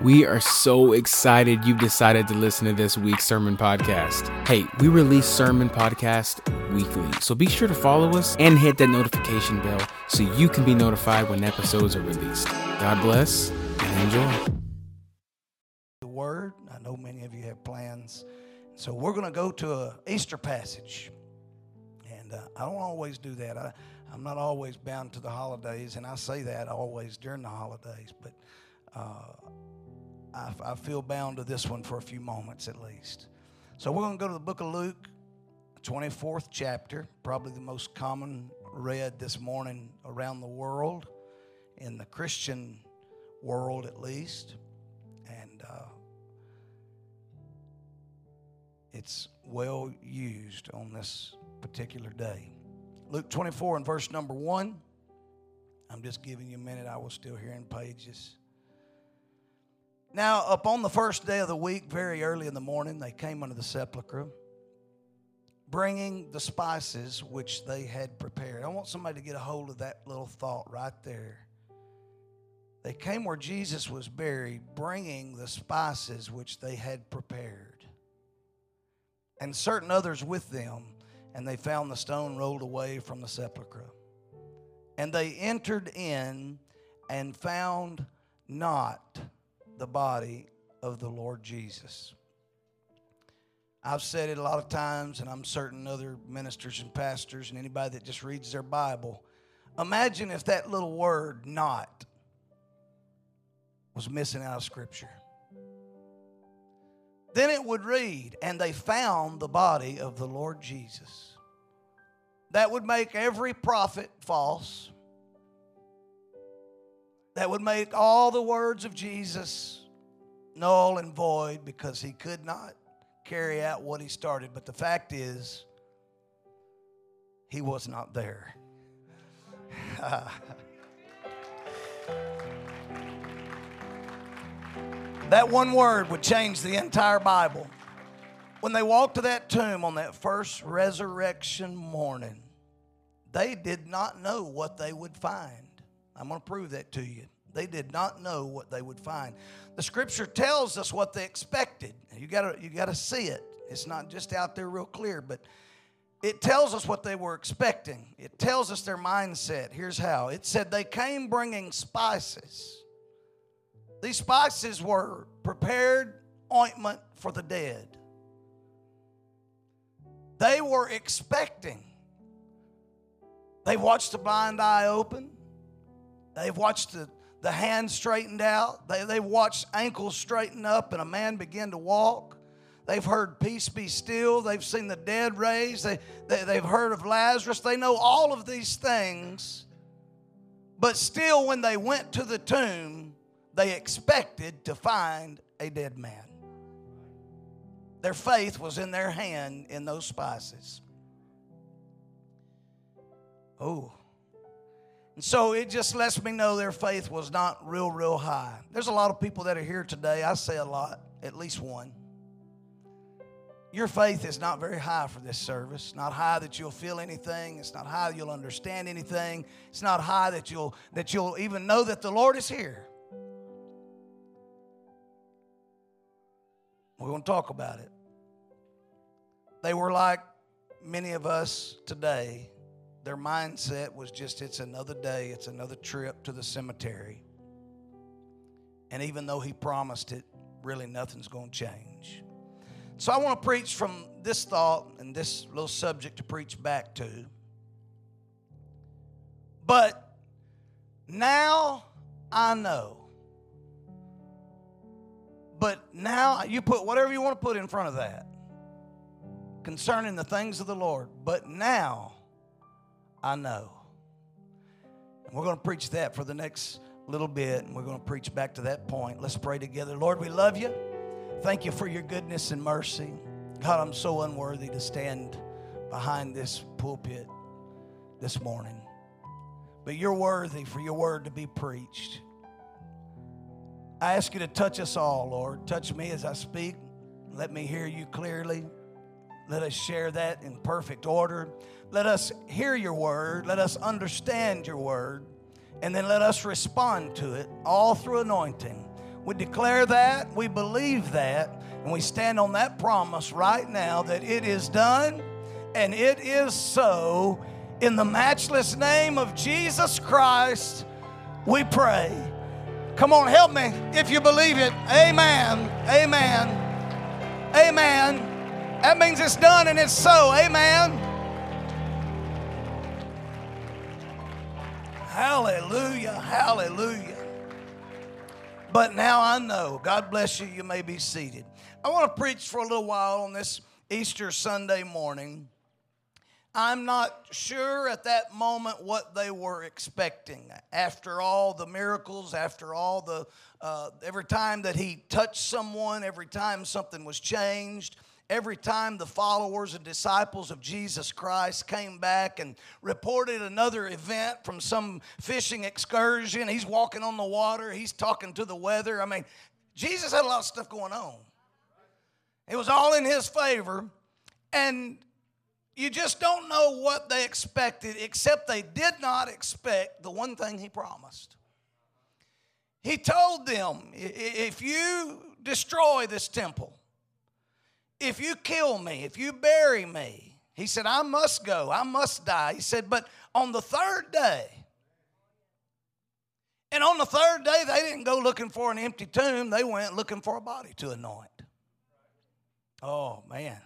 We are so excited you've decided to listen to this week's sermon podcast. Hey, we release sermon podcast weekly, so be sure to follow us and hit that notification bell so you can be notified when episodes are released. God bless and enjoy. The Word. I know many of you have plans, so we're going to go to a Easter passage, and uh, I don't always do that. I, I'm not always bound to the holidays, and I say that always during the holidays, but. Uh, I, I feel bound to this one for a few moments at least. So we're going to go to the book of Luke, 24th chapter, probably the most common read this morning around the world, in the Christian world at least. And uh, it's well used on this particular day. Luke 24 and verse number 1. I'm just giving you a minute. I was still hearing pages. Now, upon the first day of the week, very early in the morning, they came unto the sepulchre, bringing the spices which they had prepared. I want somebody to get a hold of that little thought right there. They came where Jesus was buried, bringing the spices which they had prepared, and certain others with them, and they found the stone rolled away from the sepulchre. And they entered in and found not the body of the Lord Jesus. I've said it a lot of times, and I'm certain other ministers and pastors and anybody that just reads their Bible. Imagine if that little word, not, was missing out of Scripture. Then it would read, and they found the body of the Lord Jesus. That would make every prophet false that would make all the words of Jesus null and void because he could not carry out what he started. But the fact is, he was not there. that one word would change the entire Bible. When they walked to that tomb on that first resurrection morning, they did not know what they would find. I'm going to prove that to you. They did not know what they would find. The scripture tells us what they expected. You got to you got to see it. It's not just out there real clear, but it tells us what they were expecting. It tells us their mindset. Here's how. It said they came bringing spices. These spices were prepared ointment for the dead. They were expecting. They watched the blind eye open. They've watched the, the hand straightened out. They, they've watched ankles straighten up and a man begin to walk. They've heard peace be still. They've seen the dead raised. They, they, they've heard of Lazarus. They know all of these things. But still, when they went to the tomb, they expected to find a dead man. Their faith was in their hand in those spices. Oh, and so it just lets me know their faith was not real, real high. There's a lot of people that are here today. I say a lot, at least one. Your faith is not very high for this service. Not high that you'll feel anything. It's not high that you'll understand anything. It's not high that you'll that you'll even know that the Lord is here. We're going to talk about it. They were like many of us today their mindset was just, it's another day, it's another trip to the cemetery. And even though he promised it, really nothing's going to change. So I want to preach from this thought and this little subject to preach back to. But now I know. But now you put whatever you want to put in front of that concerning the things of the Lord. But now I know. And we're going to preach that for the next little bit, and we're going to preach back to that point. Let's pray together. Lord, we love you. Thank you for your goodness and mercy. God, I'm so unworthy to stand behind this pulpit this morning. But you're worthy for your word to be preached. I ask you to touch us all, Lord. Touch me as I speak. Let me hear you clearly. Let us share that in perfect order. Let us hear your word. Let us understand your word. And then let us respond to it all through anointing. We declare that, we believe that, and we stand on that promise right now that it is done and it is so. In the matchless name of Jesus Christ, we pray. Come on, help me if you believe it. Amen. Amen. Amen. That means it's done and it's so. Amen. Hallelujah. Hallelujah. But now I know. God bless you. You may be seated. I want to preach for a little while on this Easter Sunday morning. I'm not sure at that moment what they were expecting. After all the miracles, after all the, uh, every time that he touched someone, every time something was changed, every time the followers and disciples of Jesus Christ came back and reported another event from some fishing excursion, he's walking on the water, he's talking to the weather. I mean, Jesus had a lot of stuff going on. It was all in his favor. And you just don't know what they expected, except they did not expect the one thing he promised. He told them, if you destroy this temple, if you kill me, if you bury me, he said, I must go, I must die. He said, but on the third day, and on the third day, they didn't go looking for an empty tomb, they went looking for a body to anoint. Oh, man.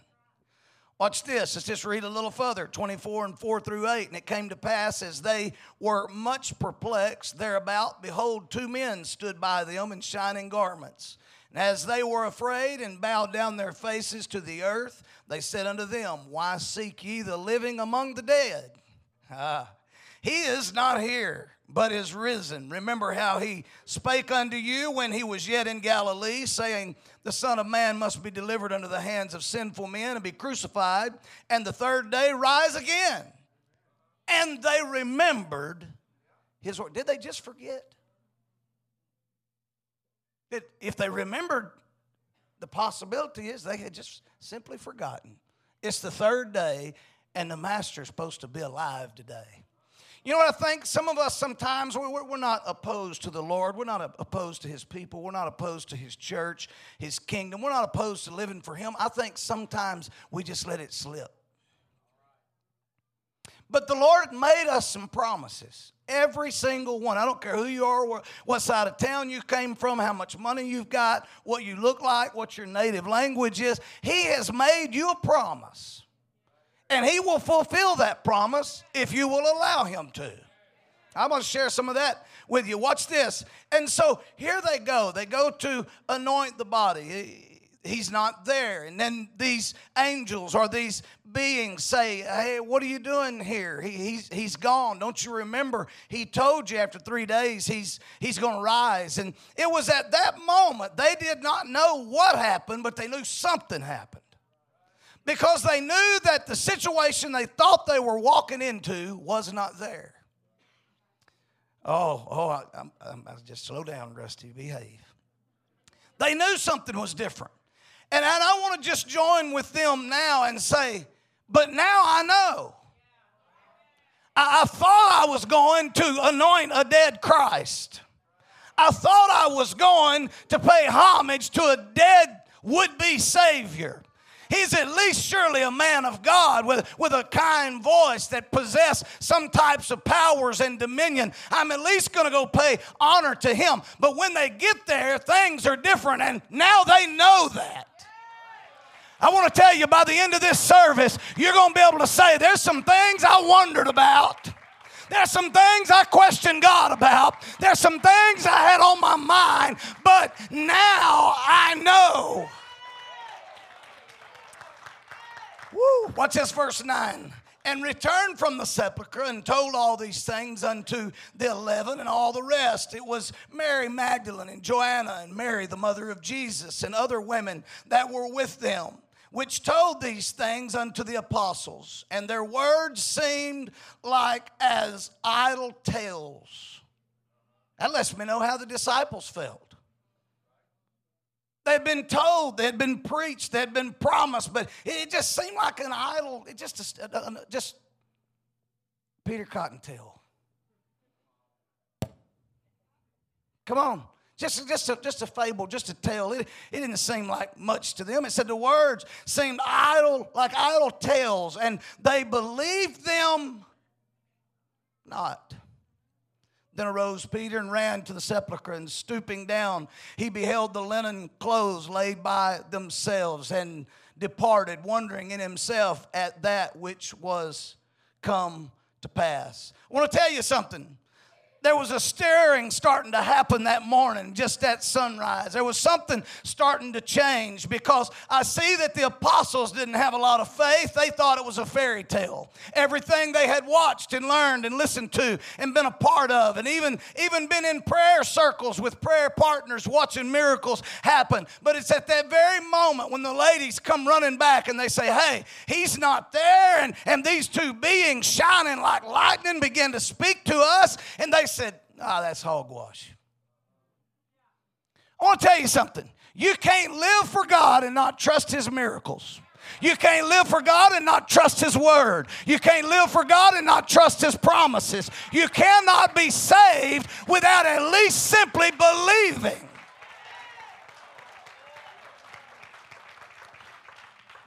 Watch this. Let's just read a little further 24 and 4 through 8. And it came to pass as they were much perplexed thereabout, behold, two men stood by them in shining garments. And as they were afraid and bowed down their faces to the earth, they said unto them, Why seek ye the living among the dead? Ah, he is not here, but is risen. Remember how he spake unto you when he was yet in Galilee, saying, The Son of Man must be delivered unto the hands of sinful men and be crucified, and the third day rise again. And they remembered his word. Did they just forget? That if they remembered, the possibility is they had just simply forgotten. It's the third day, and the Master's supposed to be alive today. You know what I think? Some of us sometimes, we're, we're not opposed to the Lord. We're not opposed to His people. We're not opposed to His church, His kingdom. We're not opposed to living for Him. I think sometimes we just let it slip. But the Lord made us some promises. Every single one. I don't care who you are, what side of town you came from, how much money you've got, what you look like, what your native language is. He has made you a promise. And He will fulfill that promise if you will allow Him to. I'm going to share some of that with you. Watch this. And so here they go. They go to anoint the body. He's not there. And then these angels or these beings say, Hey, what are you doing here? He, he's, he's gone. Don't you remember? He told you after three days he's, he's going to rise. And it was at that moment they did not know what happened, but they knew something happened because they knew that the situation they thought they were walking into was not there. Oh, oh, I, I'm, I'm, just slow down, Rusty, behave. They knew something was different. And, I want to just join with them now and say, but now I know. I, I thought I was going to anoint a dead Christ. I thought I was going to pay homage to a dead would be Savior. He's at least surely a man of God with, with a kind voice that possess some types of powers and dominion. I'm at least going to go pay honor to him. But when they get there, things are different, and now they know that. I want to tell you by the end of this service, you're going to be able to say, There's some things I wondered about. There's some things I questioned God about. There's some things I had on my mind, but now I know. Woo! Watch this, verse 9 and returned from the sepulchre and told all these things unto the eleven and all the rest. It was Mary Magdalene and Joanna and Mary, the mother of Jesus, and other women that were with them, which told these things unto the apostles. And their words seemed like as idle tales. That lets me know how the disciples felt. They had been told, they had been preached, they had been promised, but it just seemed like an idle, it just, just Peter Cottontail. Come on. Just, just, a, just a fable, just a tale. It, it didn't seem like much to them. It said the words seemed idle, like idle tales, and they believed them not. Then arose Peter and ran to the sepulchre, and stooping down, he beheld the linen clothes laid by themselves, and departed, wondering in himself at that which was come to pass. I want to tell you something there was a stirring starting to happen that morning, just at sunrise. There was something starting to change because I see that the apostles didn't have a lot of faith. They thought it was a fairy tale. Everything they had watched and learned and listened to and been a part of, and even, even been in prayer circles with prayer partners watching miracles happen. But it's at that very moment when the ladies come running back and they say, Hey, he's not there. And, and these two beings shining like lightning begin to speak to us. And they said, ah, oh, that's hogwash. I want to tell you something. You can't live for God and not trust His miracles. You can't live for God and not trust His Word. You can't live for God and not trust His promises. You cannot be saved without at least simply believing.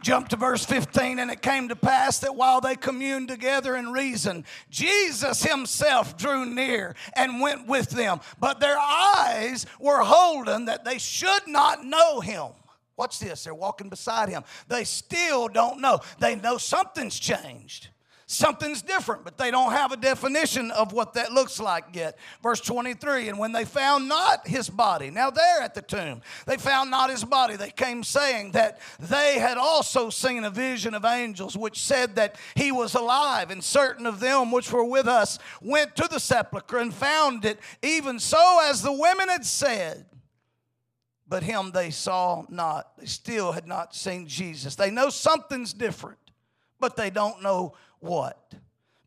Jump to verse 15, and it came to pass that while they communed together and reasoned, Jesus himself drew near and went with them. But their eyes were holden that they should not know him. Watch this, they're walking beside him. They still don't know. They know something's changed. Something's different, but they don't have a definition of what that looks like yet. Verse 23 And when they found not his body, now they're at the tomb, they found not his body. They came saying that they had also seen a vision of angels which said that he was alive. And certain of them which were with us went to the sepulchre and found it even so as the women had said. But him they saw not. They still had not seen Jesus. They know something's different, but they don't know what?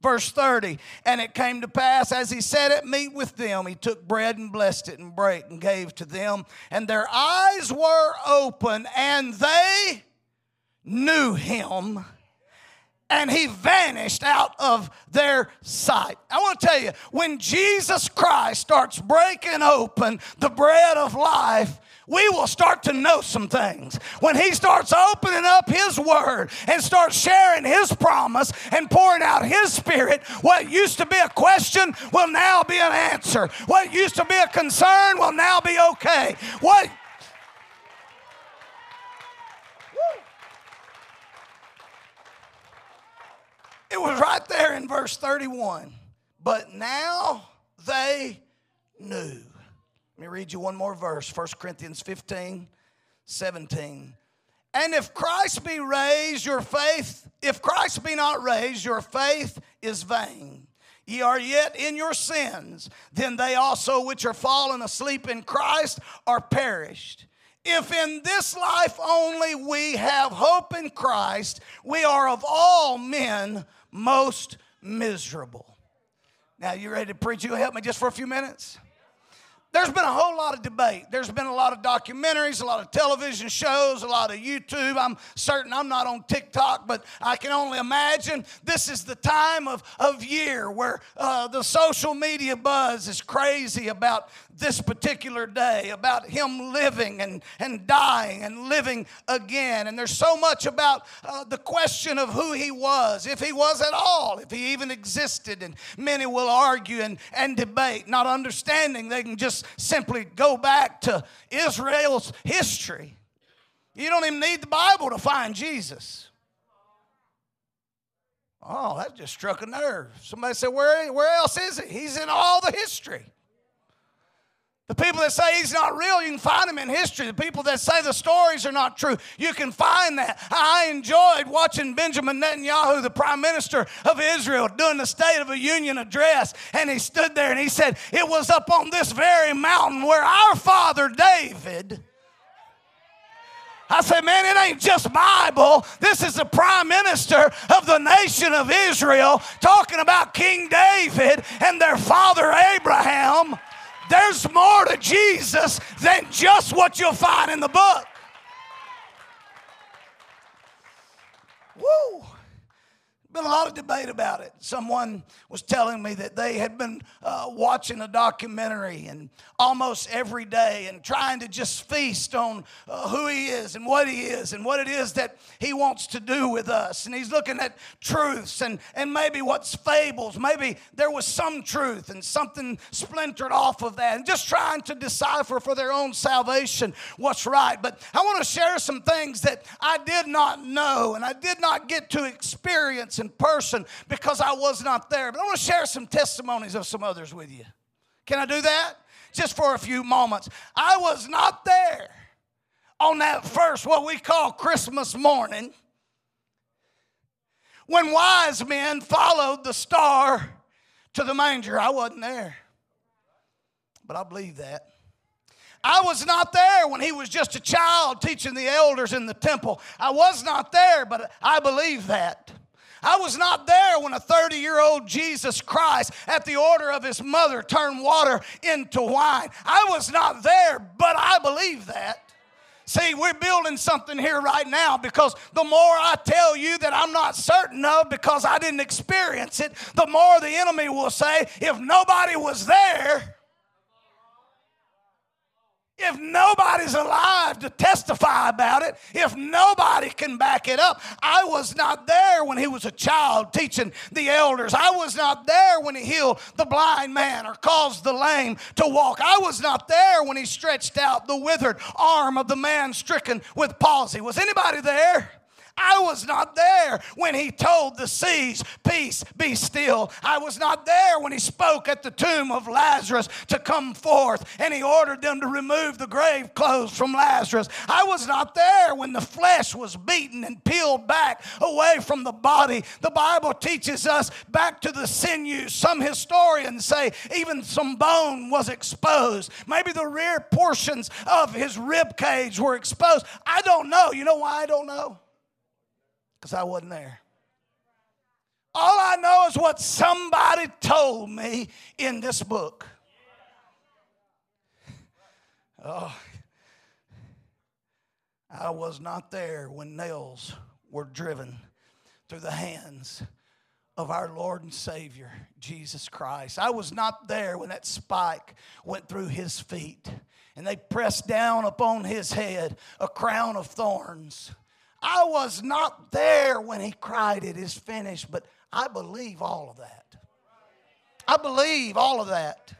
Verse 30, and it came to pass as he sat at meat with them, he took bread and blessed it and brake and gave to them, and their eyes were open, and they knew him and he vanished out of their sight. I want to tell you, when Jesus Christ starts breaking open the bread of life, we will start to know some things. When He starts opening up His Word and starts sharing His promise and pouring out His Spirit, what used to be a question will now be an answer. What used to be a concern will now be okay. What It was right there in verse 31. But now they knew. Let me read you one more verse 1 Corinthians 15, 17. And if Christ be raised, your faith, if Christ be not raised, your faith is vain. Ye are yet in your sins, then they also which are fallen asleep in Christ are perished. If in this life only we have hope in Christ, we are of all men most miserable. Now, you ready to preach? You help me just for a few minutes? There's been a whole lot of debate. There's been a lot of documentaries, a lot of television shows, a lot of YouTube. I'm certain I'm not on TikTok, but I can only imagine this is the time of, of year where uh, the social media buzz is crazy about this particular day, about him living and, and dying and living again. And there's so much about uh, the question of who he was, if he was at all, if he even existed. And many will argue and, and debate, not understanding they can just simply go back to Israel's history. You don't even need the Bible to find Jesus. Oh, that just struck a nerve. Somebody said, Where, where else is he? He's in all the history. The people that say he's not real, you can find him in history. The people that say the stories are not true, you can find that. I enjoyed watching Benjamin Netanyahu, the prime minister of Israel, doing the State of a Union address. And he stood there and he said, It was up on this very mountain where our father David. I said, man, it ain't just Bible. This is the prime minister of the nation of Israel talking about King David and their father Abraham. There's more to Jesus than just what you'll find in the book. Woo! Been a lot of debate about it. Someone was telling me that they had been uh, watching a documentary and almost every day and trying to just feast on uh, who he is and what he is and what it is that he wants to do with us. And he's looking at truths and, and maybe what's fables. Maybe there was some truth and something splintered off of that and just trying to decipher for their own salvation what's right. But I want to share some things that I did not know and I did not get to experience in person because I was not there. But I want to share some testimonies of some others with you. Can I do that? Just for a few moments. I was not there on that first, what we call Christmas morning, when wise men followed the star to the manger. I wasn't there, but I believe that. I was not there when he was just a child teaching the elders in the temple. I was not there, but I believe that. I was not there when a 30 year old Jesus Christ, at the order of his mother, turned water into wine. I was not there, but I believe that. See, we're building something here right now because the more I tell you that I'm not certain of because I didn't experience it, the more the enemy will say, if nobody was there, if nobody's alive to testify about it, if nobody can back it up, I was not there when he was a child teaching the elders. I was not there when he healed the blind man or caused the lame to walk. I was not there when he stretched out the withered arm of the man stricken with palsy. Was anybody there? I was not there when he told the seas, Peace, be still. I was not there when he spoke at the tomb of Lazarus to come forth and he ordered them to remove the grave clothes from Lazarus. I was not there when the flesh was beaten and peeled back away from the body. The Bible teaches us back to the sinews. Some historians say even some bone was exposed. Maybe the rear portions of his rib cage were exposed. I don't know. You know why I don't know? Because I wasn't there. All I know is what somebody told me in this book. Oh, I was not there when nails were driven through the hands of our Lord and Savior, Jesus Christ. I was not there when that spike went through his feet and they pressed down upon his head a crown of thorns. I was not there when he cried, It is finished, but I believe all of that. I believe all of that.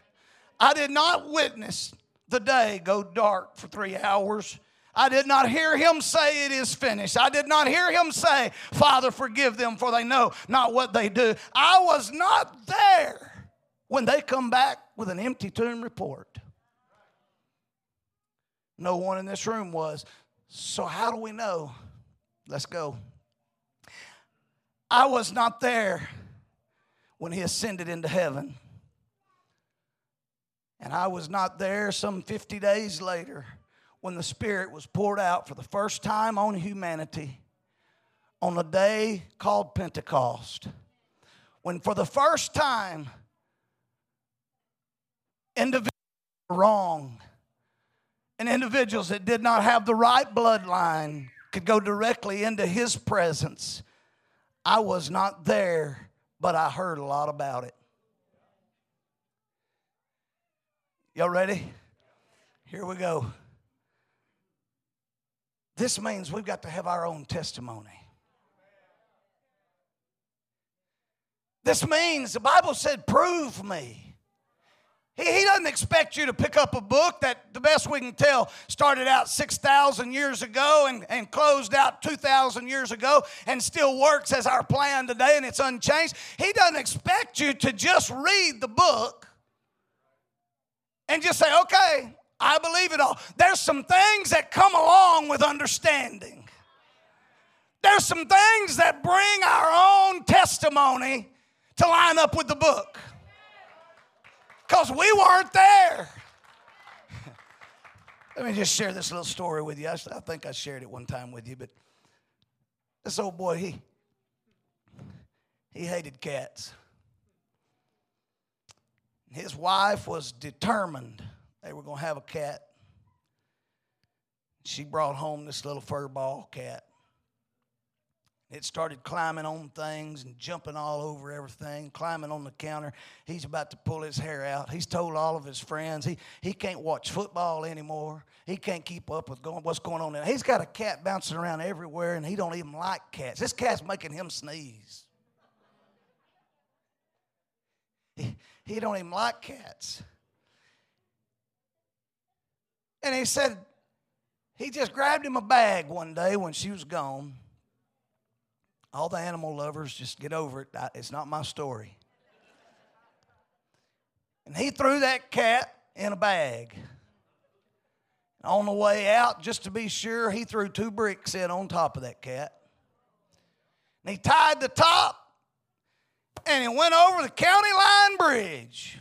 I did not witness the day go dark for three hours. I did not hear him say, It is finished. I did not hear him say, Father, forgive them, for they know not what they do. I was not there when they come back with an empty tomb report. No one in this room was. So, how do we know Let's go. I was not there when he ascended into heaven. And I was not there some 50 days later when the Spirit was poured out for the first time on humanity on a day called Pentecost. When for the first time, individuals wrong and individuals that did not have the right bloodline could go directly into his presence. I was not there, but I heard a lot about it. Y'all ready? Here we go. This means we've got to have our own testimony. This means the Bible said, Prove me. He, he doesn't expect you to pick up a book that, the best we can tell, started out 6,000 years ago and, and closed out 2,000 years ago and still works as our plan today and it's unchanged. He doesn't expect you to just read the book and just say, okay, I believe it all. There's some things that come along with understanding. There's some things that bring our own testimony to line up with the book because we weren't there. Let me just share this little story with you. I, think I shared it one time with you, but this old boy, he he hated cats. His wife was determined they were going to have a cat. She brought home this little fur ball cat. It started climbing on things and jumping all over everything, climbing on the counter. He's about to pull his hair out. He's told all of his friends he, he can't watch football anymore. He can't keep up with going, what's going on. He's got a cat bouncing around everywhere, and he don't even like cats. This cat's making him sneeze. He, he don't even like cats. And he said he just grabbed him a bag one day when she was gone all the animal lovers, just get over it. It's not my story. And he threw that cat in a bag. On the way out, just to be sure, he threw two bricks in on top of that cat. And he tied the top and he went over the county line bridge.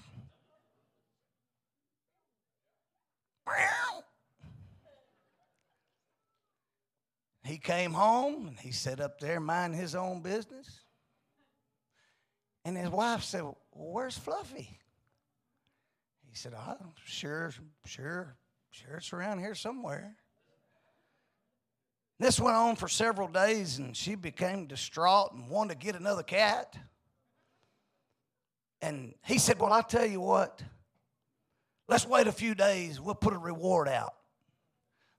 He came home and he sat up there minding his own business. And his wife said, well, Where's Fluffy? He said, I'm sure, sure, sure it's around here somewhere. This went on for several days and she became distraught and wanted to get another cat. And he said, Well, I'll tell you what, let's wait a few days. We'll put a reward out.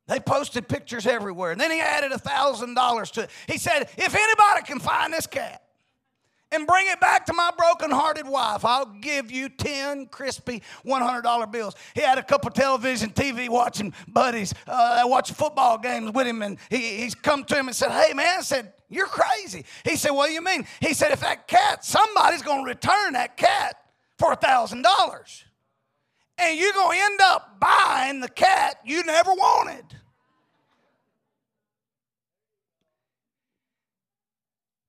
They posted pictures everywhere. And then he added a $1,000 to it. He said, If anybody can find this cat and bring it back to my broken-hearted wife, I'll give you 10 crispy $100 bills. He had a couple television, TV watching buddies, uh, watching football games with him. And he, he's come to him and said, Hey, man, I said, You're crazy. He said, What do you mean? He said, If that cat, somebody's going to return that cat for a $1,000 and you're going to end up buying the cat you never wanted.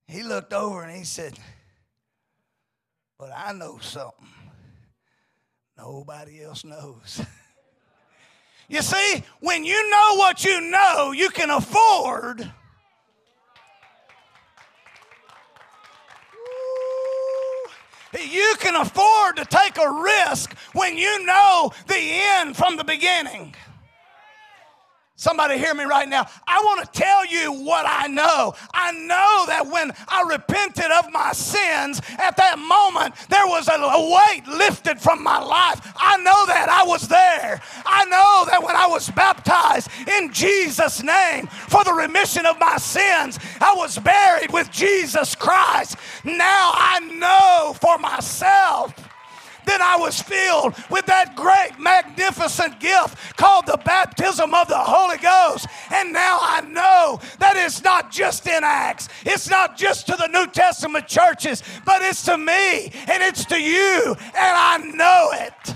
He looked over and he said, But I know something nobody else knows. you see, when you know what you know, you can afford You can afford to take a risk when you know the end from the beginning. Somebody hear me right now. I want to tell you what I know. I know that when I repented of my sins, at that moment, there was a weight lifted from my life. I know that I was there. I know that when I was baptized in Jesus' name for the remission of my sins, I was buried with Jesus Christ. Now I know for myself then I was filled with that great, magnificent gift called the baptism of the Holy Ghost. And now I know that it's not just in Acts, it's not just to the New Testament churches, but it's to me and it's to you, and I know it.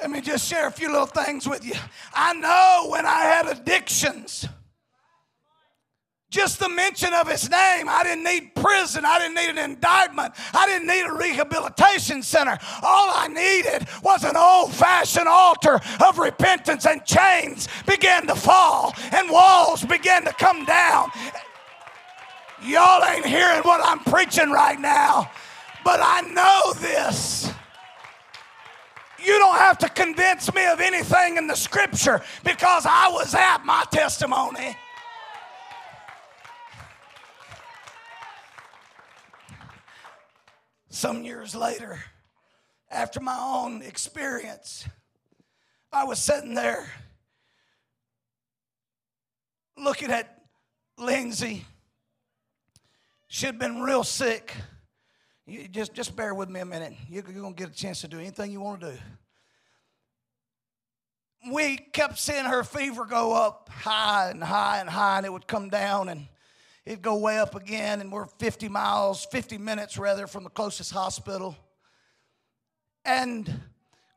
Let me just share a few little things with you. I know when I had addictions. Just the mention of his name, I didn't need prison. I didn't need an indictment. I didn't need a rehabilitation center. All I needed was an old fashioned altar of repentance, and chains began to fall, and walls began to come down. Y'all ain't hearing what I'm preaching right now, but I know this. You don't have to convince me of anything in the scripture because I was at my testimony. Some years later, after my own experience, I was sitting there looking at Lindsay. She had been real sick. You just, just bear with me a minute. You're going to get a chance to do anything you want to do. We kept seeing her fever go up high and high and high, and it would come down. And it'd go way up again, and we're 50 miles, 50 minutes rather, from the closest hospital. And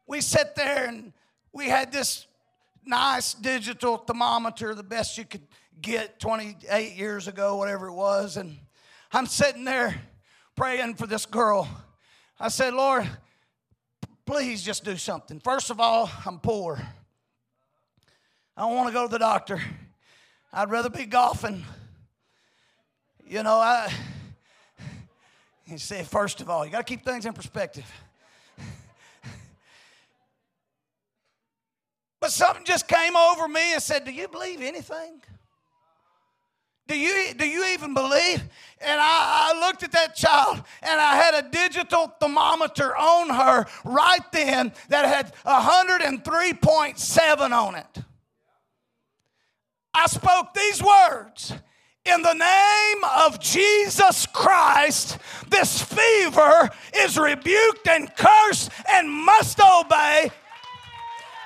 we sat there and we had this nice digital thermometer, the best you could get 28 years ago, whatever it was. And I'm sitting there praying for this girl. I said, Lord, please just do something. First of all, I'm poor. I don't want to go to the doctor. I'd rather be golfing you know, I. You see, first of all, you got to keep things in perspective. but But something just came over me and said, Do you believe anything? Do you, do you even believe? And I, I, looked at that child and I had a digital thermometer on her right then that had 103.7 on it. I spoke these words in the name of Jesus Christ, this fever is rebuked and cursed and must obey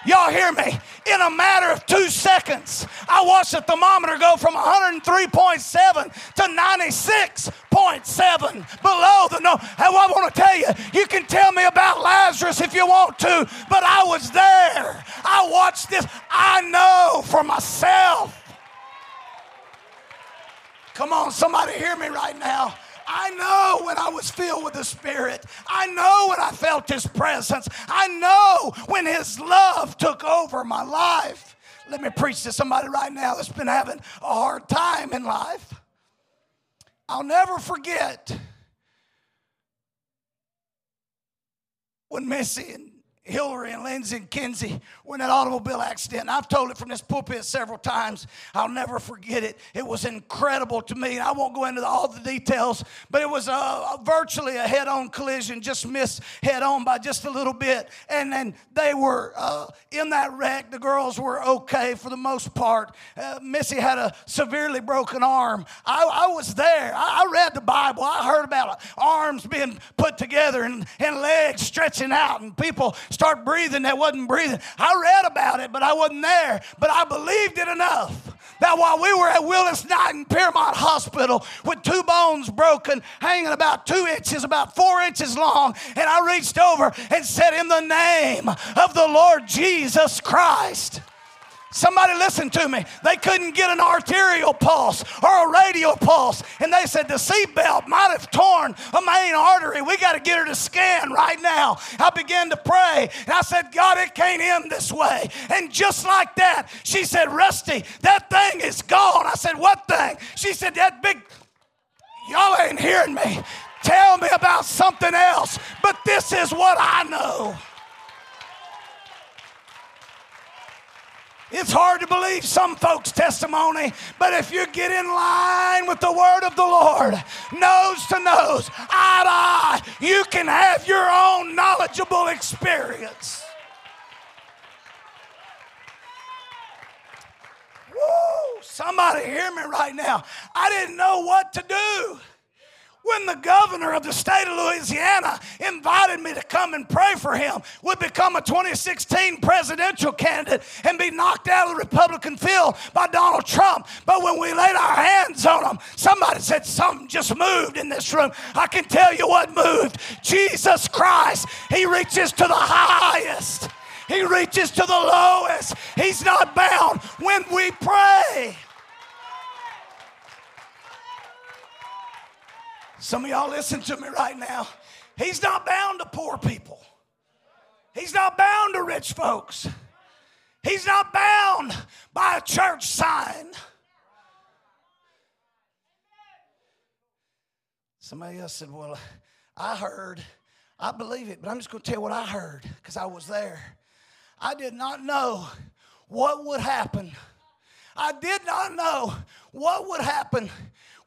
Y'all hear me? In a matter of two seconds, I watched the thermometer go from 103.7 to 96.7 below the no. I want to tell you, you can tell me about Lazarus if you want to, but I was there. I watched this. I know for myself. Come on, somebody hear me right now. I know when I was filled with the Spirit. I know when I felt His presence. I know when His love took over my life. Let me preach to somebody right now that's been having a hard time in life. I'll never forget when Missy and Hillary and Lindsay and Kinsey were in an automobile accident. I've told it from this pulpit several times. I'll never forget it. It was incredible to me. I won't go into all the details, but it was a, a virtually a head on collision, just missed head on by just a little bit. And then they were uh, in that wreck. The girls were okay for the most part. Uh, Missy had a severely broken arm. I, I was there. I, I, read the Bible. I heard about arms being put together and, and legs stretching out and people start breathing that wasn't breathing. I read about it, but I wasn't there. But I believed it enough that while we were at Willis Knight Knighton Pierremont Hospital with two bones broken, hanging about two inches, about four inches long, and I reached over and said, In the name of the Lord Jesus Christ. Somebody listen to me. They couldn't get an arterial pulse or a radial pulse. And they said the seatbelt might have torn a main artery. We got to get her to scan right now. I began to pray. And I said, God, it can't end this way. And just like that, she said, Rusty, that thing is gone. I said, What thing? She said, That big, y'all ain't hearing me. Tell me about something else. But this is what I know. It's hard to believe some folks' testimony, but if you get in line with the word of the Lord, nose to nose, eye to eye, you can have your own knowledgeable experience. Woo! Somebody hear me right now. I didn't know what to do when the governor of the state of Louisiana invited me to come and pray for him, would become a 2016 presidential candidate and be knocked out of the Republican field by Donald Trump. But when we laid our hands on him, somebody said something just moved in this room. I can tell you what moved. Jesus Christ, He reaches to the highest. He reaches to the lowest. He's not bound when we pray. Some of y'all listen to me right now. He's not bound to poor people. He's not bound to rich folks. He's not bound by a church sign. Somebody else said, Well, I heard, I believe it, but I'm just going to tell you what I heard because I was there. I did not know what would happen. I did not know what would happen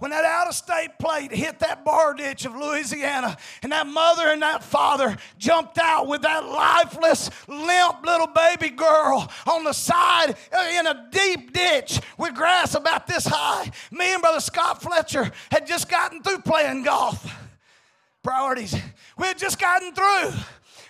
when that out of state plate hit that bar ditch of Louisiana and that mother and that father jumped out with that lifeless, limp little baby girl on the side uh, in a deep ditch with grass about this high. Me and Brother Scott Fletcher had just gotten through playing golf. Priorities. We had just gotten through.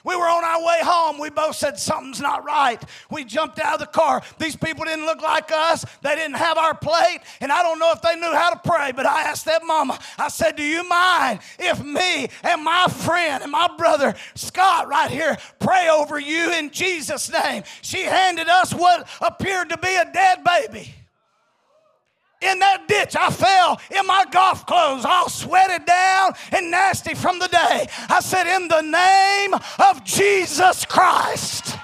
We were on our way home. We both said something's not right. We jumped out of the car. These people didn't look like us. They didn't have our plate. And I don't know if they knew how to pray, but I asked that mama, I said, Do you mind if me and my friend and my brother Scott right here pray over you in Jesus' name? She handed us what appeared to be a dead baby in that ditch. I fell in my golf clothes, all sweated down and nasty from the day. I said, In the name of Jesus Christ.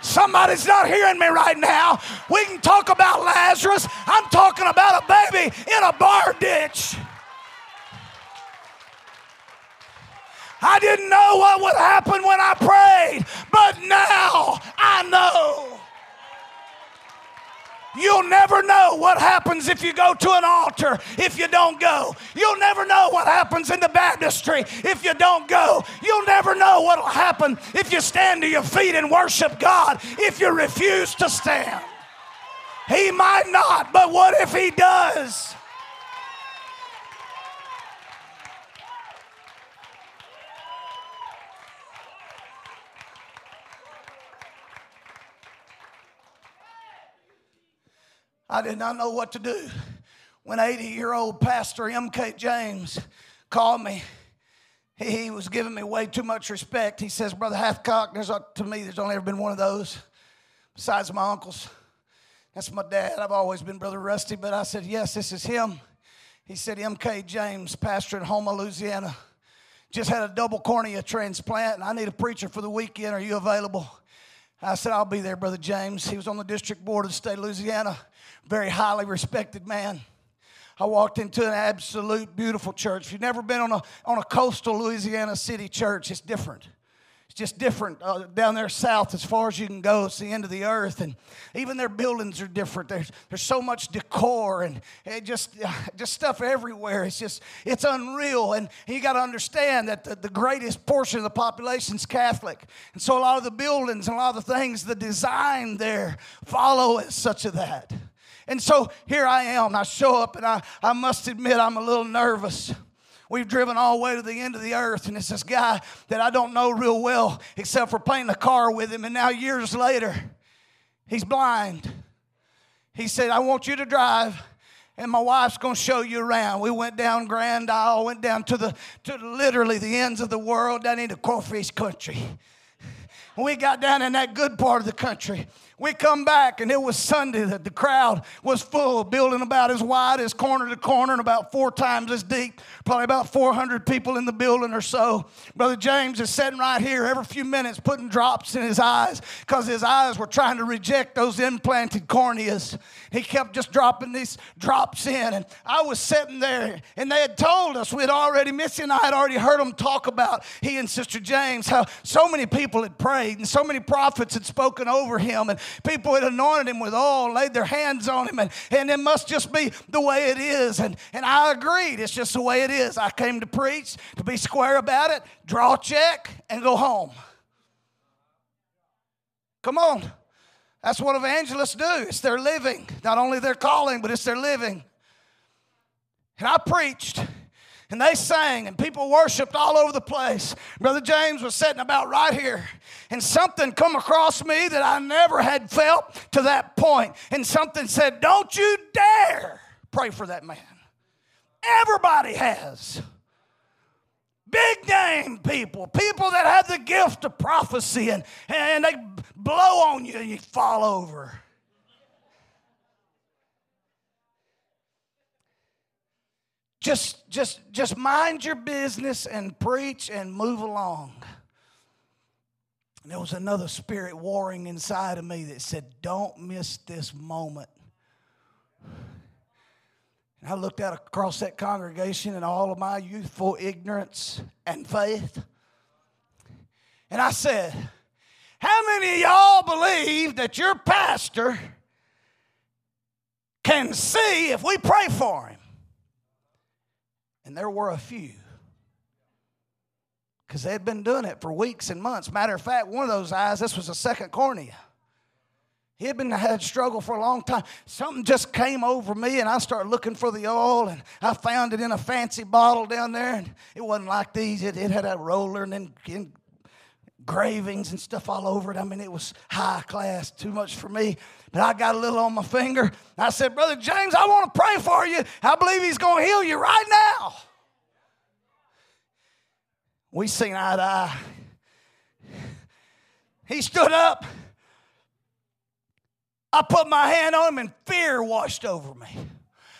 Somebody's not hearing me right now. We can talk about Lazarus. I'm talking about a baby in a bar ditch. I didn't know what would happen when I prayed, but you'll never know what happens if you go to an altar if you don't go. You'll never know what happens in the baptistry if you don't go. You'll never know what will happen if you stand to your feet and worship God if you refuse to stand. He might not, but what if he does? I did not know what to do when 80 year old pastor M.K. James called me. He, was giving me way too much respect. He says, Brother Hathcock, there's a, to me, there's only ever been one of those besides my uncles. That's my dad. I've always been Brother Rusty, but I said, Yes, this is him. He said, M.K. James, pastor in Houma, Louisiana, just had a double cornea transplant, and I need a preacher for the weekend. Are you available? I said, I'll be there, Brother James. He was on the district board of the state of Louisiana very highly respected man. I walked into an absolute beautiful church. If you've never been on a, on a coastal Louisiana city church, it's different. Just different uh, down there south as far as you can go. It's the end of the earth, and even their buildings are different. There's, there's so much decor and just, just stuff everywhere. It's just, it's unreal. And you got to understand that the, the greatest portion of the population is Catholic. And so a lot of the buildings and a lot of the things, the design there follow such of that. And so here I am. I show up, and I, I must admit, I'm a little nervous. We've driven all the way to the end of the earth, and it's this guy that I don't know real well, except for playing the car with him. And now, years later, he's blind. He said, I want you to drive and my wife's going to show you around. We went down Grand Isle, went down to the to literally the ends of the world, down into crawfish country. we got down in that good part of the country. We come back and it was Sunday that the crowd was full, building about as wide as corner to corner and about four times as deep. Probably about 400 people in the building or so. Brother James is sitting right here every few minutes putting drops in his eyes because his eyes were trying to reject those implanted corneas. He kept just dropping these drops in. And I was sitting there and they had told us we had already, Missy and I had already heard them talk about he and Sister James, how so many people had prayed and so many prophets had spoken over him. And people had anointed him with oil, laid their hands on him, and, and it must just be the way it is. And, and I agreed, it's just the way it is. I came to preach, to be square about it, draw a check, and go home. Come on. That's what evangelists do. It's their living. Not only their calling, but it's their living. And I preached and they sang and people worshiped all over the place. Brother james was sitting about right here and something come across me that i never had felt to that point. and something said don't you dare pray for that man. Everybody has. Big name people people that have the gift of prophecy and, and they blow on you and you fall over Just, just, just mind your business and preach and move along. And there was another spirit warring inside of me that said, Don't miss this moment. And I looked out across that congregation and all of my youthful ignorance and faith. And I said, How many of y'all believe that your pastor can see if we pray for him? And there were a few. Because they had been doing it for weeks and months. Matter of fact, one of those eyes, this was a second cornea. He had been had struggle for a long time. Something just came over me, and I started looking for the oil, and I found it in a fancy bottle down there. And it wasn't like these. It, it had a roller and then engravings and stuff all over it. I mean, it was high class, too much for me. But I got a little on my finger. I said, Brother James, I want to pray for you. I believe he's going to heal you right now. We seen eye to eye. He stood up. I put my hand on him and fear washed over me.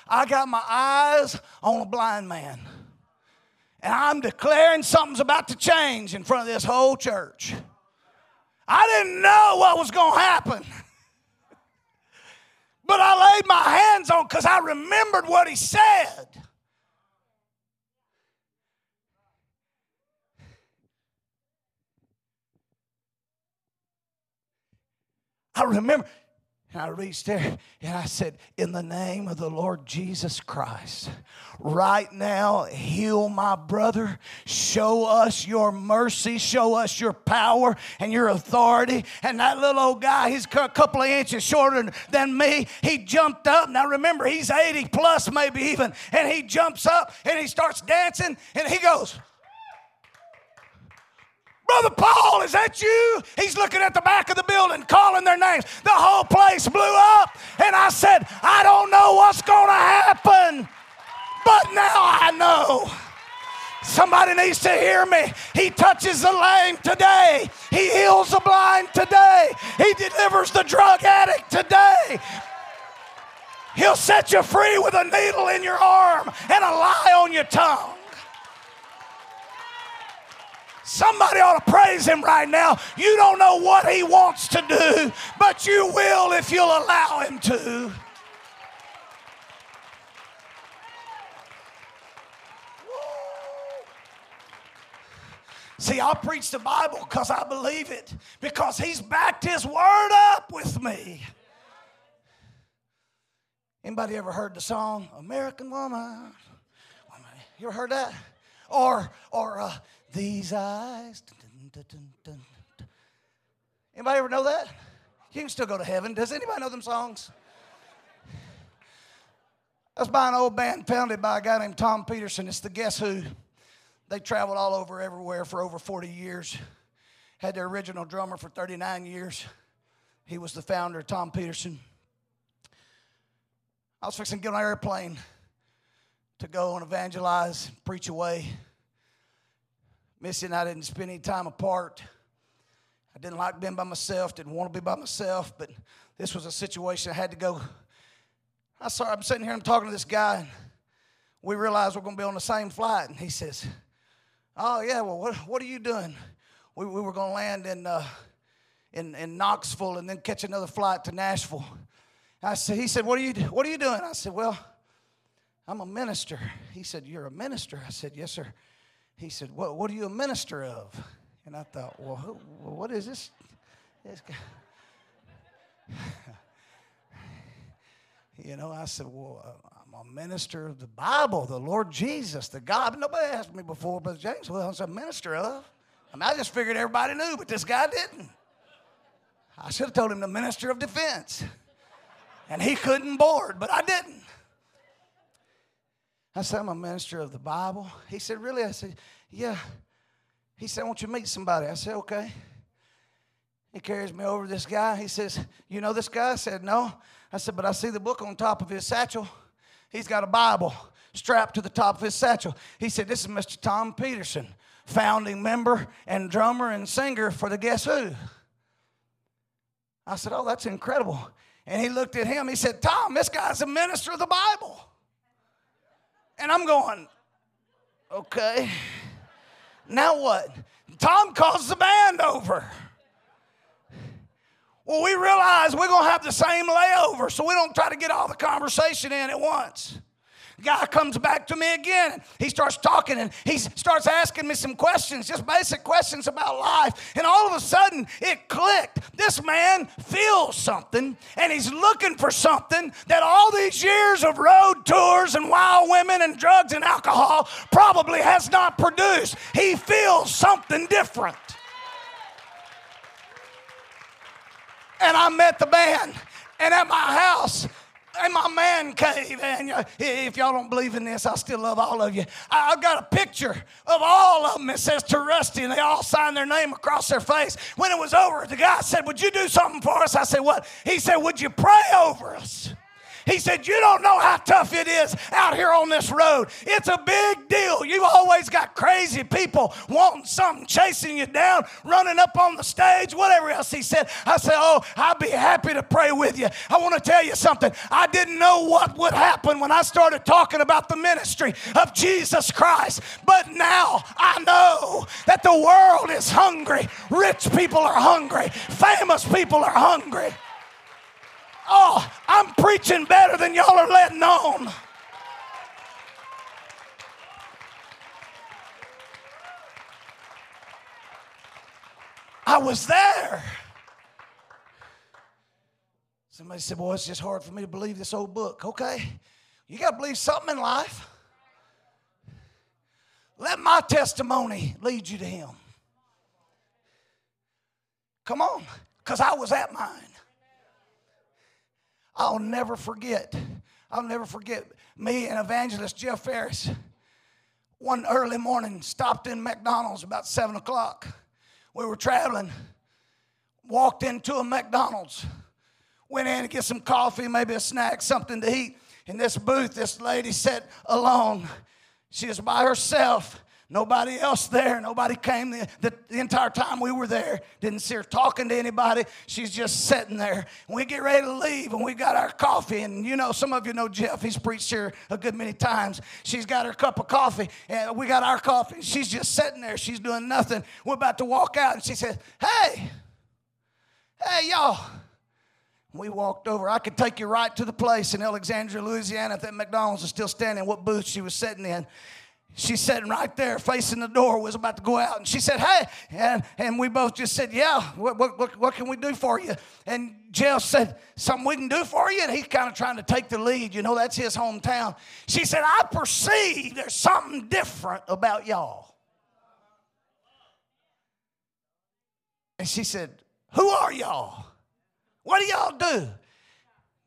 I got my eyes on a blind man. And I'm declaring something's about to change in front of this whole church. I didn't know what was going to happen. But I laid my hands on because I remembered what he said. I remember, And I reached there and I said, In the name of the Lord Jesus Christ, right now, heal my brother. Show us your mercy. Show us your power and your authority. And that little old guy, he's a couple of inches shorter than me. He jumped up. Now remember, he's 80 plus, maybe even. And he jumps up and he starts dancing and he goes, Brother Paul, is that you? He's looking at the back of the building, calling their names. The whole place blew up. And I said, I don't know what's going to happen, but now I know. Somebody needs to hear me. He touches the lame today. He heals the blind today. He delivers the drug addict today. He'll set you free with a needle in your arm and a lie on your tongue. Somebody ought to praise him right now. You don't know what he wants to do, but you will if you'll allow him to. See, I preach the Bible because I believe it, because he's backed his word up with me. Anybody ever heard the song American Woman? You ever heard that? Or, or uh, these eyes. Dun, dun, dun, anybody ever know that? You can still go to heaven. Does anybody know them songs? That's by an old band founded by a guy named Tom Peterson. It's the Guess Who. They traveled all over everywhere for over 40 years. Had their original drummer for 39 years. He was the founder, Tom Peterson. I was fixing to get on an airplane to go and evangelize, preach away. Missy and I didn't spend any time apart. I didn't like being by myself, didn't want to be by myself, but this was a situation I had to go. I saw, I'm sitting here, I'm talking to this guy, and we realized we're going to be on the same flight. And he says, Oh, yeah, well, what, what are you doing? We, we were going to land in, uh, in, in Knoxville and then catch another flight to Nashville. I said, he said, what are, you, what are you doing? I said, Well, I'm a minister. He said, You're a minister? I said, Yes, sir he said, What, what are you a minister of? And I thought, Well, who, what is this? this you know, I said, Well, uh, I'm a minister of the Bible, the Lord Jesus, the God. Nobody asked me before, but James, well, I was a minister of. I mean, I just figured everybody knew, but this guy didn't. I should have told him the minister of defense. And he couldn't board, but I didn't. I said, I'm a minister of the Bible. He said, Really? I said, Yeah. He said, I want you to meet somebody. I said, Okay. He carries me over this guy. He says, You know this guy? I said, No. I said, But I see the book on top of his satchel. He's got a Bible strapped to the top of his satchel. He said, This is Mr. Tom Peterson, founding member and drummer and singer for the Guess Who. I said, Oh, that's incredible. And he looked at him. He said, Tom, this guy's a minister of the Bible. And I'm going, okay. Now what? Tom calls the band over. Well, we realize we're going to have the same layover, so we don't try to get all the conversation in at once guy comes back to me again. He starts talking and he starts asking me some questions, just basic questions about life. And all of a sudden, it clicked. This man feels something and he's looking for something that all these years of road tours and wild women and drugs and alcohol probably has not produced. He feels something different. And I met the band. And at my house, in my man cave. And if y'all don't believe in this, I still love all of you. I've got a picture of all of them. It says to Rusty, and they all signed their name across their face. When it was over, the guy said, Would you do something for us? I said, What? He said, Would you pray over us? He said, You don't know how tough it is out here on this road. It's a big deal. You've always got crazy people wanting something, chasing you down, running up on the stage, whatever else he said. I said, Oh, I'd be happy to pray with you. I want to tell you something. I didn't know what would happen when I started talking about the ministry of Jesus Christ. But now I know that the world is hungry. Rich people are hungry. Famous people are hungry. Oh, I'm preaching better than y'all are letting on. I was there. Somebody said, Boy, it's just hard for me to believe this old book. Okay, you got to believe something in life. Let my testimony lead you to Him. Come on, because I was at mine. I'll never forget. I'll never forget me and evangelist Jeff Ferris. One early morning, stopped in McDonald's about seven o'clock. We were traveling, walked into a McDonald's, went in to get some coffee, maybe a snack, something to eat. In this booth, this lady sat alone. She was by herself. Nobody else there. Nobody came the, the, the, entire time we were there. Didn't see her talking to anybody. She's just sitting there. We get ready to leave, and we got our coffee. And you know, some of you know Jeff. He's preached here a good many times. She's got her cup of coffee, and we got our coffee. She's just sitting there. She's doing nothing. We're about to walk out, and she says, "Hey, hey, y'all." We walked over. I could take you right to the place in Alexandria, Louisiana. If that McDonald's is still standing, what booth she was sitting in she's sitting right there facing the door was about to go out and she said hey and, and we both just said yeah what, what, what can we do for you? And jeff said something we can do for you and he's kind of trying to take the lead you know that's his hometown. She said i perceive there's something different about y'all. And she said who are y'all? What do y'all do?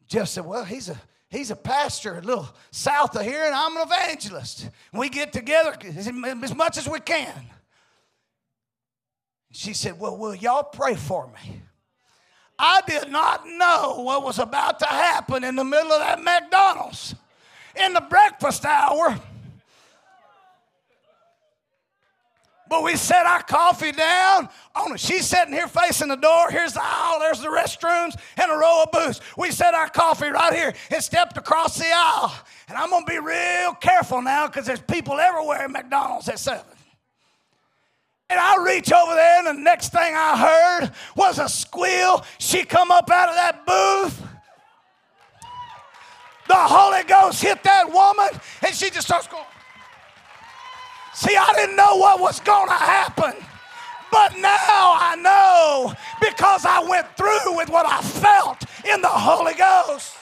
Jeff said well he's a He's a pastor a little south of here, and I'm an evangelist. We get together as much as we can. She said, Well, will y'all pray for me? I did not know what was about to happen in the middle of that McDonald's in the breakfast hour. But we set our coffee down on it. She's sitting here facing the door. Here's the aisle. There's the restrooms and a row of booths. We set our coffee right here and stepped across the aisle. And I'm going to be real careful now because there's people everywhere at McDonald's at 7. And I reach over there, and the next thing I heard was a squeal. She come up out of that booth. The Holy Ghost hit that woman, and she just starts going. See, I didn't know what was going to happen. But now I know because I went through with what I felt in the Holy Ghost.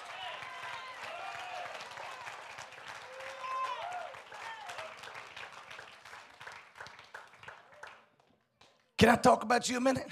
Can I talk about you a minute?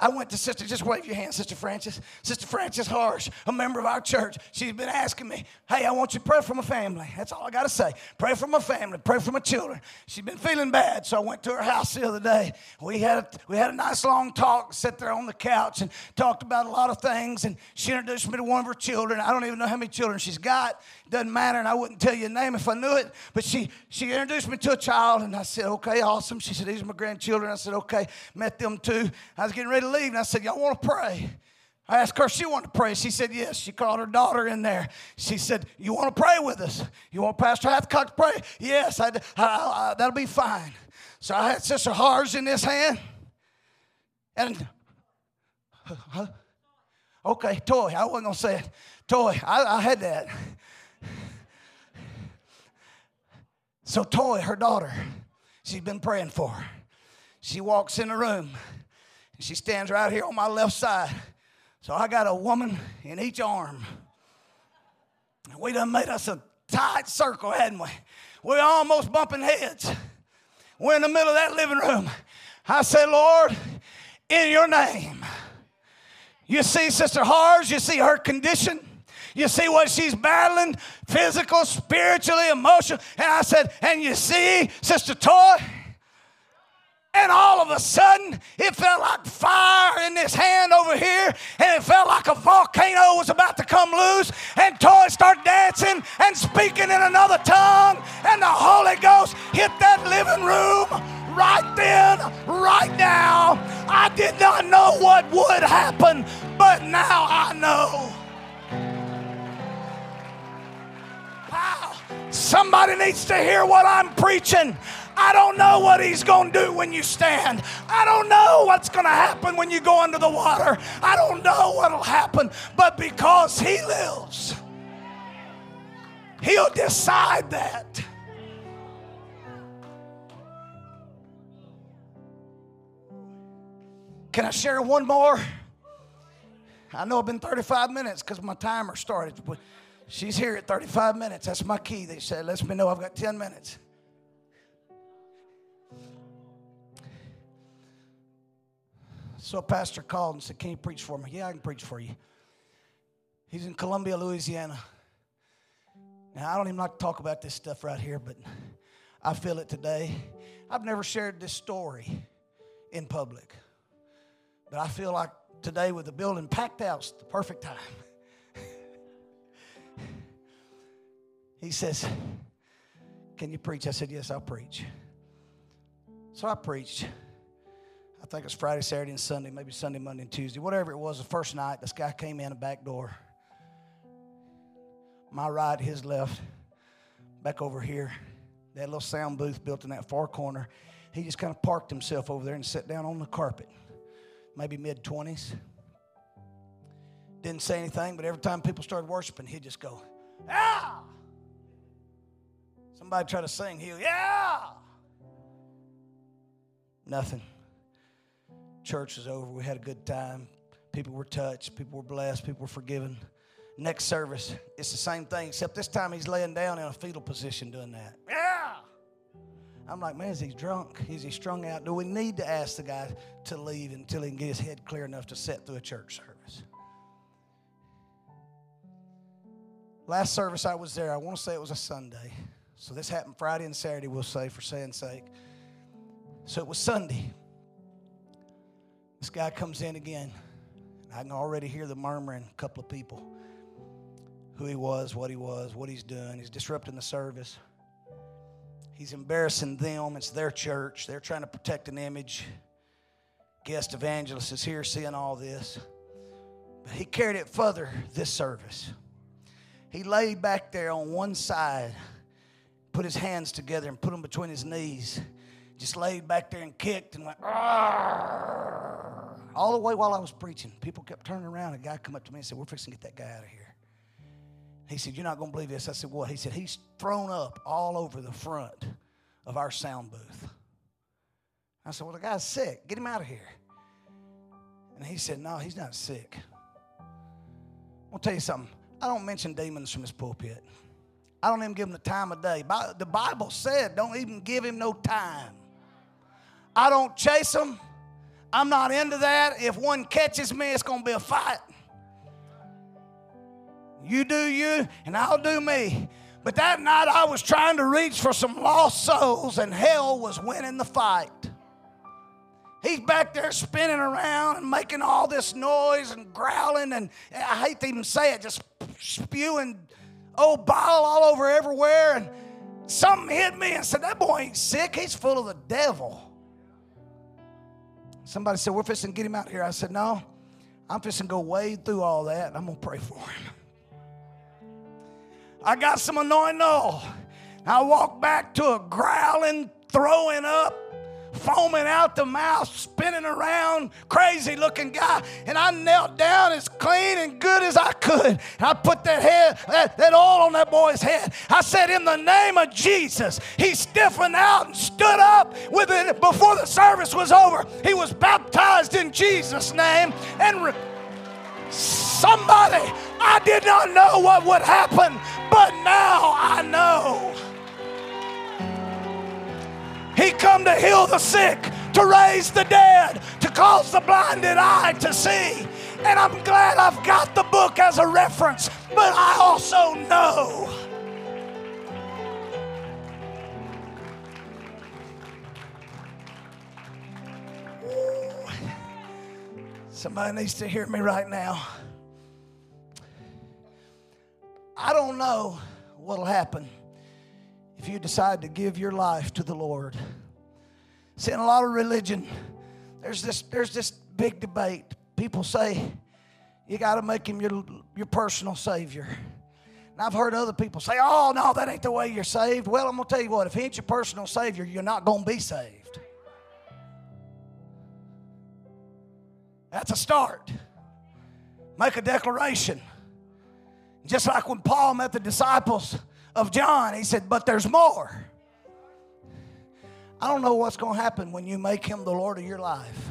I went to Sister, just wave your hand, Sister Francis. Sister Francis Harsh, a member of our church. She's been asking me, hey, I want you to pray for my family. That's all I got to say. Pray for my family, pray for my children. She's been feeling bad, so I went to her house the other day. We had a, we had a nice long talk, sat there on the couch and talked about a lot of things. And she introduced me to one of her children. I don't even know how many children she's got. Doesn't matter, and I wouldn't tell you a name if I knew it. But she she introduced me to a child, and I said, okay, awesome. She said, these are my grandchildren. I said, okay, met them too. I was getting ready to leave, and I said, y'all want to pray? I asked her if she wanted to pray. She said yes. She called her daughter in there. She said, You want to pray with us? You want Pastor Hathcock to pray? Yes, I, I, I, that'll be fine. So I had Sister Harge in this hand. And, huh? okay, Toy. I wasn't going to say it. Toy, I, I had that. So, Toy, her daughter, she's been praying for. She walks in the room and she stands right here on my left side. So, I got a woman in each arm. We done made us a tight circle, hadn't we? We're almost bumping heads. We're in the middle of that living room. I say, Lord, in your name. You see Sister Hars, you see her condition. You see what she's battling physical, spiritually, emotional. And I said, And you see, Sister Toy? And all of a sudden, it felt like fire in this hand over here, and it felt like a volcano was about to come loose. And Toy started dancing and speaking in another tongue, and the Holy Ghost hit that living room right then, right now. I did not know what would happen, but now I know. Somebody needs to hear what I'm preaching. I don't know what he's going to do when you stand. I don't know what's going to happen when you go under the water. I don't know what'll happen, but because he lives, he'll decide that. Can I share one more? I know I've been 35 minutes because my timer started. She's here at 35 minutes. That's my key. They said, lets me know I've got 10 minutes. So a pastor called and said, Can you preach for me? Yeah, I can preach for you. He's in Columbia, Louisiana. Now, I don't even like to talk about this stuff right here, but I feel it today. I've never shared this story in public, but I feel like today with the building packed out, it's the perfect time. He says, Can you preach? I said, Yes, I'll preach. So I preached. I think it was Friday, Saturday, and Sunday, maybe Sunday, Monday, and Tuesday, whatever it was. The first night, this guy came in the back door. My right, his left, back over here. That little sound booth built in that far corner. He just kind of parked himself over there and sat down on the carpet, maybe mid 20s. Didn't say anything, but every time people started worshiping, he'd just go, Yeah! Somebody try to sing, he'll, Yeah! Nothing. Church is over. We had a good time. People were touched. People were blessed. People were forgiven. Next service, it's the same thing, except this time he's laying down in a fetal position doing that. Yeah! I'm like, man, is he drunk? Is he strung out? Do we need to ask the guy to leave until he can get his head clear enough to sit through a church service? Last service I was there, I want to say it was a Sunday. So this happened Friday and Saturday, we'll say for saying sake. So it was Sunday. This guy comes in again. I can already hear the murmuring, a couple of people. Who he was, what he was, what he's doing. He's disrupting the service. He's embarrassing them. It's their church. They're trying to protect an image. Guest evangelist is here seeing all this. But he carried it further this service. He laid back there on one side, put his hands together and put them between his knees. Just laid back there and kicked and went, all the way while I was preaching. People kept turning around. A guy come up to me and said, We're fixing to get that guy out of here. He said, You're not going to believe this. I said, What? He said, He's thrown up all over the front of our sound booth. I said, Well, the guy's sick. Get him out of here. And he said, No, he's not sick. I'll tell you something. I don't mention demons from this pulpit. I don't even give him the time of day. The Bible said, don't even give him no time. I don't chase him. I'm not into that. If one catches me, it's going to be a fight. You do you, and I'll do me. But that night I was trying to reach for some lost souls, and hell was winning the fight. He's back there spinning around and making all this noise and growling, and I hate to even say it, just spewing old bile all over everywhere. And something hit me and said, That boy ain't sick, he's full of the devil. Somebody said, We're fixing to get him out here. I said, No, I'm fixing to go wade through all that, and I'm going to pray for him. I got some anointing oil. I walked back to a growling, throwing up, foaming out the mouth, spinning around, crazy looking guy. And I knelt down as clean and good as I could. And I put that head, that, that oil on that boy's head. I said, In the name of Jesus, he stiffened out and stood up with it before the service was over. He was baptized in Jesus' name. And re- somebody, I did not know what would happen, but now I know. He come to heal the sick, to raise the dead, to cause the blinded eye to see. And I'm glad I've got the book as a reference, but I also know. Somebody needs to hear me right now. I don't know what'll happen you decide to give your life to the Lord. See, in a lot of religion, there's this, there's this big debate. People say you got to make him your, your personal Savior. And I've heard other people say, oh, no, that ain't the way you're saved. Well, I'm going to tell you what, if he ain't your personal Savior, you're not going to be saved. That's a start. Make a declaration. Just like when Paul met the disciples of John. He said, But there's more. I don't know what's going to happen when you make him the Lord of your life.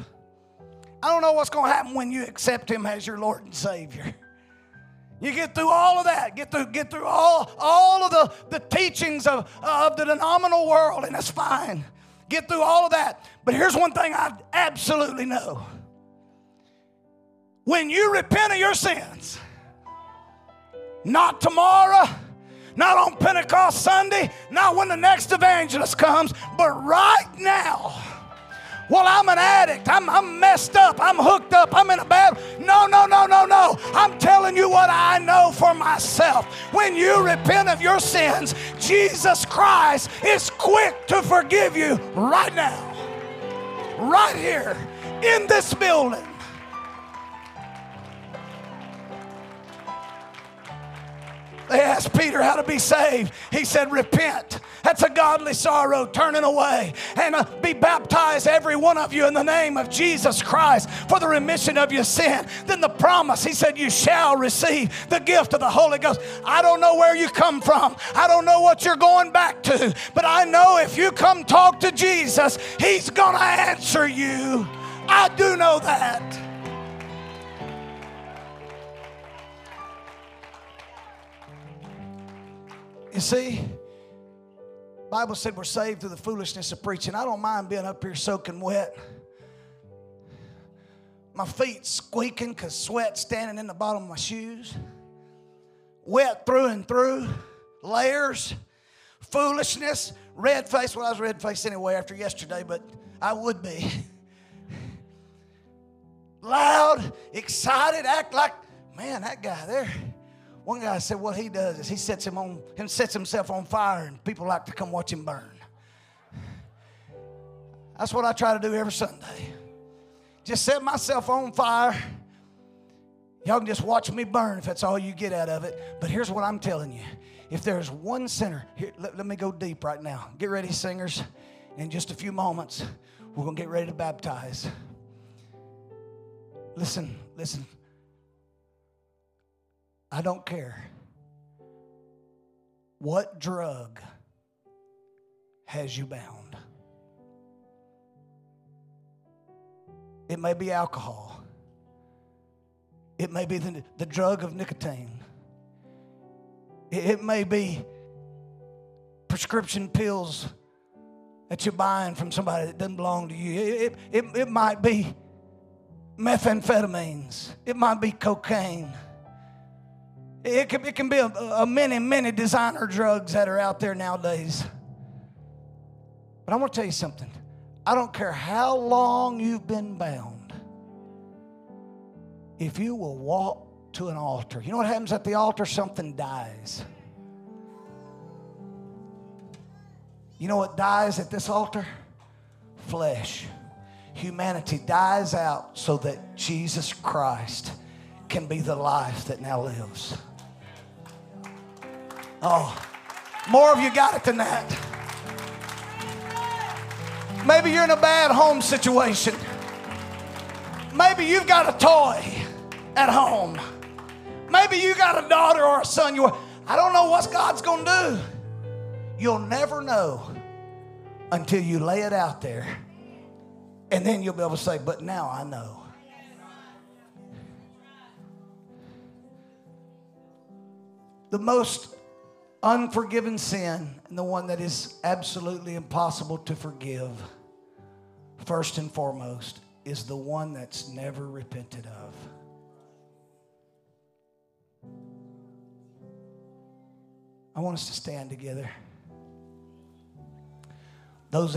I don't know what's going to happen when you accept Him as your Lord and Savior. You get through all of that, get through, get through all, all of the, the teachings of, of the denominational world, and that's fine. Get through all of that. But here's one thing I absolutely know when you repent of your sins, not tomorrow, not on Pentecost Sunday, not when the next evangelist comes, but right now well, I'm an addict. I'm, I'm messed up. I'm hooked up. I'm in a bad. No, no, no, no, no. I'm telling you what I know for myself. When you repent of your sins, Jesus Christ is quick to forgive you right now, right here in this building. Asked Peter how to be saved. He said, Repent. That's a godly sorrow, turning away. And uh, be baptized, every one of you, in the name of Jesus Christ for the remission of your sin. Then the promise, he said, You shall receive the gift of the Holy Ghost. I don't know where you come from, I don't know what you're going back to, but I know if you come talk to Jesus, he's going to answer you. I do know that. You see, Bible said we're saved through the foolishness of preaching. I don't mind being up here soaking wet. My feet squeaking because sweat standing in the bottom of my shoes. Wet through and through. Layers. Foolishness. Red face. Well, I was red faced anyway after yesterday, but I would be. Loud, excited, act like, man, that guy there one guy said what he does is he sets him on him sets himself on fire and people like to come watch him burn. That's what I try to do every Sunday. Just set myself on fire. Y'all can just watch me burn if that's all you get out of it. But here's what I'm telling you. If there's one sinner, here, let, let me go deep right now. Get ready, singers. In just a few moments, we're going to get ready to baptize. Listen, listen. I don't care what drug has you bound. It may be alcohol. It may be the, the drug of nicotine. It, may be prescription pills that you're buying from somebody that doesn't belong to you. It, it, it, it might be methamphetamines. It might be cocaine. It can, it can be a, a many, many designer drugs that are out there nowadays. But I want to tell you something. I don't care how long you've been bound. If you will walk to an altar, you know what happens at the altar? Something dies. You know what dies at this altar? Flesh. Humanity dies out so that Jesus Christ can be the life that now lives. Oh, more of you got it than that. Maybe you're in a bad home situation. Maybe you've got a toy at home. Maybe you got a daughter or a son. You, I don't know what God's going to do. You'll never know until you lay it out there. And then you'll be able to say, But now I know. The most unforgiven sin and the one that is absolutely impossible to forgive, first and foremost, is the one that's never repented of. I want us to stand together. Those that